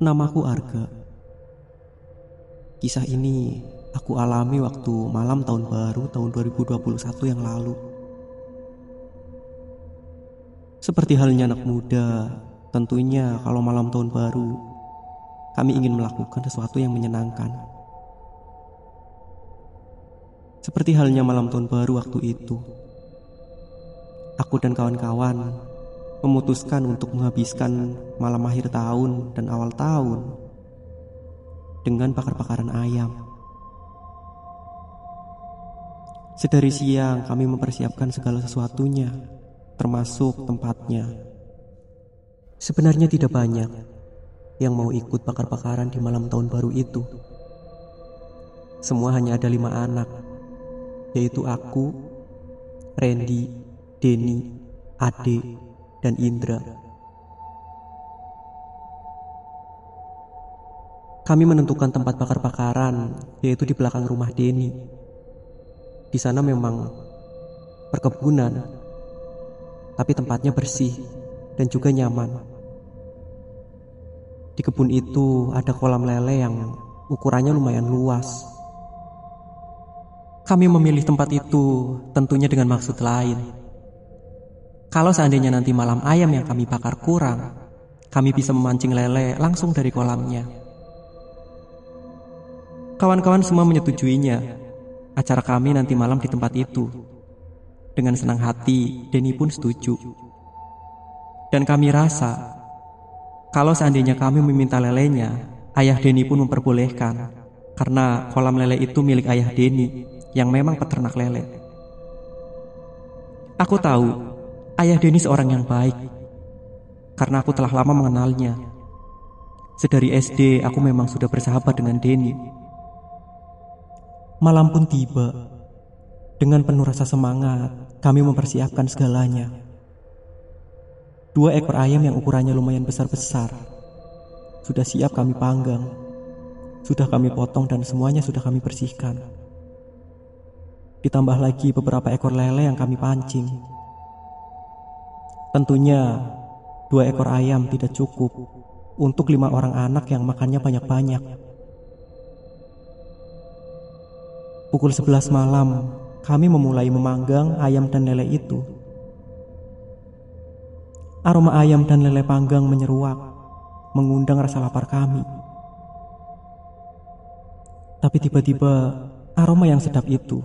Namaku Arga. Kisah ini aku alami waktu malam tahun baru tahun 2021 yang lalu. Seperti halnya anak muda, tentunya kalau malam tahun baru, kami ingin melakukan sesuatu yang menyenangkan. Seperti halnya malam tahun baru waktu itu, aku dan kawan-kawan memutuskan untuk menghabiskan malam akhir tahun dan awal tahun dengan bakar-bakaran ayam. Sedari siang kami mempersiapkan segala sesuatunya, termasuk tempatnya. Sebenarnya tidak banyak yang mau ikut bakar-bakaran di malam tahun baru itu. Semua hanya ada lima anak, yaitu aku, Randy, Denny, Ade, dan Indra. Kami menentukan tempat bakar-bakaran, yaitu di belakang rumah Denny. Di sana memang perkebunan, tapi tempatnya bersih dan juga nyaman. Di kebun itu ada kolam lele yang ukurannya lumayan luas. Kami memilih tempat itu tentunya dengan maksud lain kalau seandainya nanti malam ayam yang kami bakar kurang, kami bisa memancing lele langsung dari kolamnya. Kawan-kawan semua menyetujuinya. Acara kami nanti malam di tempat itu. Dengan senang hati, Denny pun setuju. Dan kami rasa, kalau seandainya kami meminta lelenya, ayah Denny pun memperbolehkan. Karena kolam lele itu milik ayah Denny, yang memang peternak lele. Aku tahu Ayah Denny seorang yang baik. Karena aku telah lama mengenalnya. Sedari SD aku memang sudah bersahabat dengan Denny. Malam pun tiba. Dengan penuh rasa semangat Kami mempersiapkan segalanya. Dua ekor ayam yang ukurannya lumayan besar-besar. Sudah siap kami panggang. Sudah kami potong dan semuanya sudah kami bersihkan. Ditambah lagi beberapa ekor lele yang kami pancing Tentunya dua ekor ayam tidak cukup untuk lima orang anak yang makannya banyak-banyak. Pukul 11 malam, kami memulai memanggang ayam dan lele itu. Aroma ayam dan lele panggang menyeruak, mengundang rasa lapar kami. Tapi tiba-tiba aroma yang sedap itu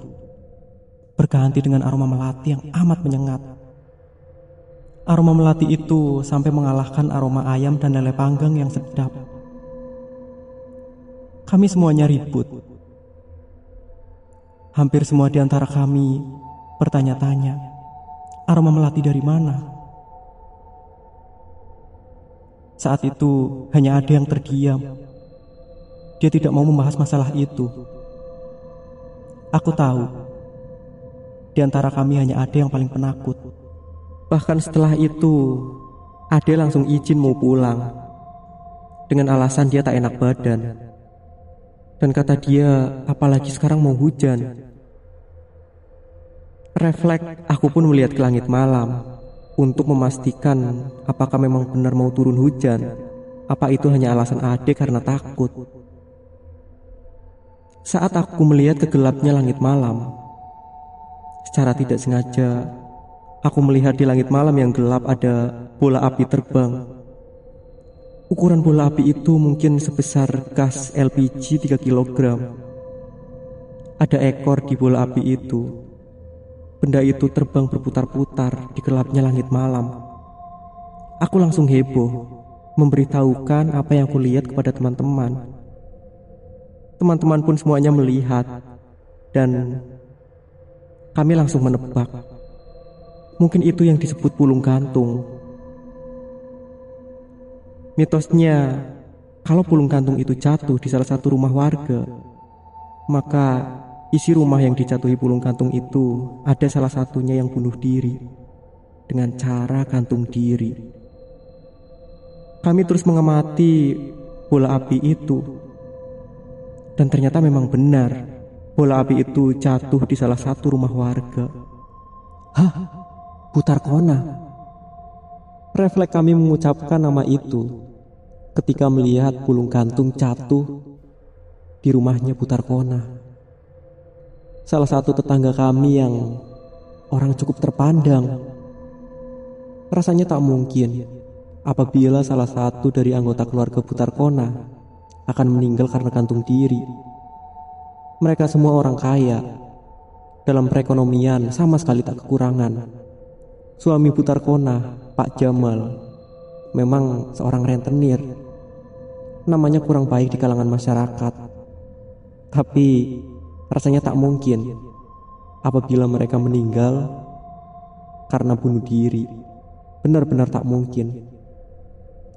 berganti dengan aroma melati yang amat menyengat. Aroma melati itu sampai mengalahkan aroma ayam dan lele panggang yang sedap. Kami semuanya ribut. Hampir semua di antara kami bertanya-tanya, aroma melati dari mana? Saat itu hanya ada yang terdiam. Dia tidak mau membahas masalah itu. Aku tahu, di antara kami hanya ada yang paling penakut. Bahkan setelah itu, Ade langsung izin mau pulang. Dengan alasan dia tak enak badan. Dan kata dia, apalagi sekarang mau hujan. Refleks, aku pun melihat ke langit malam untuk memastikan apakah memang benar mau turun hujan. Apa itu hanya alasan Ade karena takut. Saat aku melihat kegelapnya langit malam, secara tidak sengaja Aku melihat di langit malam yang gelap ada bola api terbang. Ukuran bola api itu mungkin sebesar gas LPG 3 kg. Ada ekor di bola api itu. Benda itu terbang berputar-putar di gelapnya langit malam. Aku langsung heboh, memberitahukan apa yang aku lihat kepada teman-teman. Teman-teman pun semuanya melihat, dan kami langsung menebak Mungkin itu yang disebut pulung gantung. Mitosnya, kalau pulung gantung itu jatuh di salah satu rumah warga, maka isi rumah yang dijatuhi pulung gantung itu ada salah satunya yang bunuh diri dengan cara gantung diri. Kami terus mengamati bola api itu, dan ternyata memang benar bola api itu jatuh di salah satu rumah warga. Hah? Putar Kona. Refleks kami mengucapkan nama itu. ketika melihat pulung gantung jatuh di rumahnya Putar Kona. Salah satu tetangga kami yang orang cukup terpandang. Rasanya tak mungkin apabila salah satu dari anggota keluarga Putar Kona akan meninggal karena gantung diri. Mereka semua orang kaya. Dalam perekonomian sama sekali tak kekurangan. Suami Putar Kona, Pak Jamal, memang seorang rentenir. Namanya kurang baik di kalangan masyarakat. Tapi rasanya tak mungkin apabila mereka meninggal karena bunuh diri. Benar-benar tak mungkin.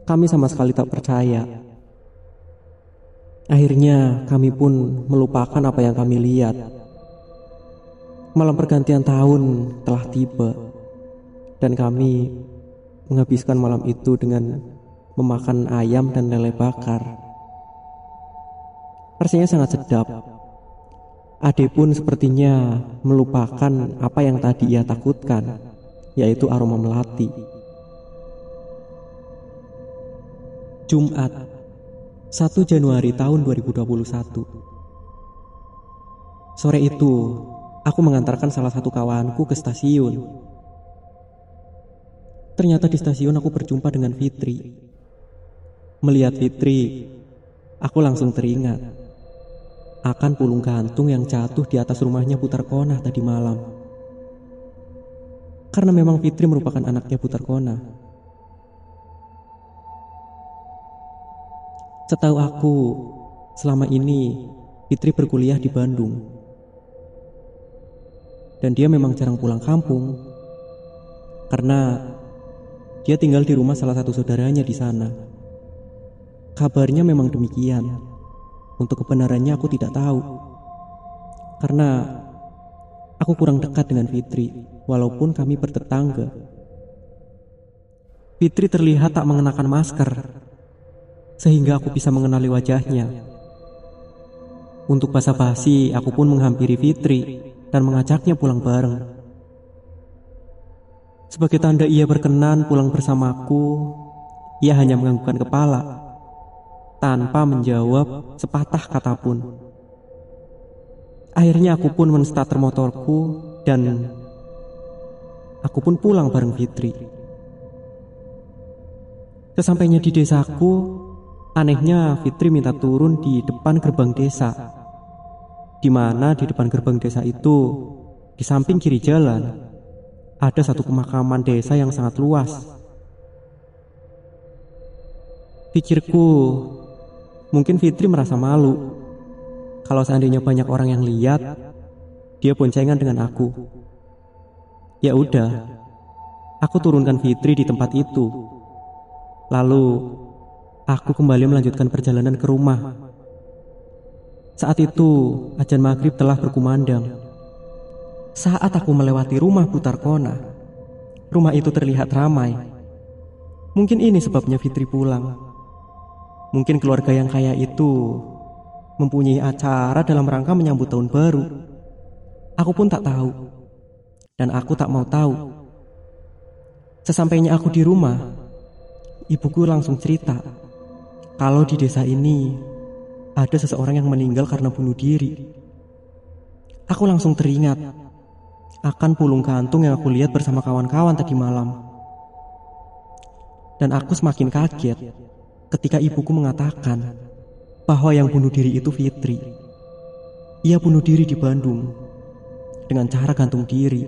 Kami sama sekali tak percaya. Akhirnya kami pun melupakan apa yang kami lihat. Malam pergantian tahun telah tiba dan kami menghabiskan malam itu dengan memakan ayam dan lele bakar. Rasanya sangat sedap. Ade pun sepertinya melupakan apa yang tadi ia takutkan, yaitu aroma melati. Jumat 1 Januari tahun 2021 Sore itu, aku mengantarkan salah satu kawanku ke stasiun. Ternyata di stasiun aku berjumpa dengan Fitri. Melihat Fitri, aku langsung teringat akan pulung gantung yang jatuh di atas rumahnya Putar Kona tadi malam. Karena memang Fitri merupakan anaknya Putar Kona. Setahu aku, selama ini Fitri berkuliah di Bandung. Dan dia memang jarang pulang kampung. Karena dia tinggal di rumah salah satu saudaranya di sana. Kabarnya memang demikian. Untuk kebenarannya aku tidak tahu. Karena aku kurang dekat dengan Fitri, walaupun kami bertetangga. Fitri terlihat tak mengenakan masker sehingga aku bisa mengenali wajahnya. Untuk basa-basi, aku pun menghampiri Fitri dan mengajaknya pulang bareng. Sebagai tanda ia berkenan pulang bersamaku, ia hanya menganggukkan kepala tanpa menjawab sepatah kata pun. Akhirnya aku pun menstarter motorku dan aku pun pulang bareng Fitri. Sesampainya di desaku, Anehnya Fitri minta turun di depan gerbang desa. Di mana di depan gerbang desa itu, di samping kiri jalan, ada satu pemakaman desa yang sangat luas. Pikirku, mungkin Fitri merasa malu. Kalau seandainya banyak orang yang lihat, dia boncengan dengan aku. Ya udah, aku turunkan Fitri di tempat itu. Lalu Aku kembali melanjutkan perjalanan ke rumah. Saat itu, ajan maghrib telah berkumandang. Saat aku melewati rumah putar kona, rumah itu terlihat ramai. Mungkin ini sebabnya Fitri pulang. Mungkin keluarga yang kaya itu mempunyai acara dalam rangka menyambut tahun baru. Aku pun tak tahu. Dan aku tak mau tahu. Sesampainya aku di rumah, ibuku langsung cerita kalau di desa ini ada seseorang yang meninggal karena bunuh diri. Aku langsung teringat akan pulung gantung yang aku lihat bersama kawan-kawan tadi malam. Dan aku semakin kaget ketika ibuku mengatakan bahwa yang bunuh diri itu Fitri. Ia bunuh diri di Bandung dengan cara gantung diri.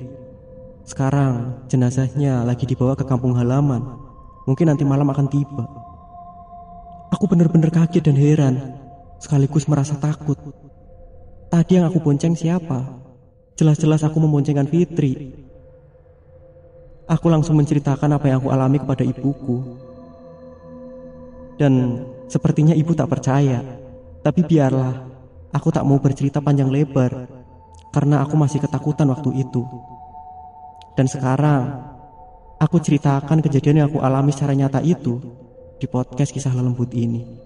Sekarang jenazahnya lagi dibawa ke kampung halaman. Mungkin nanti malam akan tiba. Aku benar-benar kaget dan heran, sekaligus merasa takut. Tadi yang aku bonceng siapa? Jelas-jelas aku memboncengkan Fitri. Aku langsung menceritakan apa yang aku alami kepada ibuku. Dan sepertinya ibu tak percaya. Tapi biarlah, aku tak mau bercerita panjang lebar karena aku masih ketakutan waktu itu. Dan sekarang, aku ceritakan kejadian yang aku alami secara nyata itu di podcast kisah lembut ini.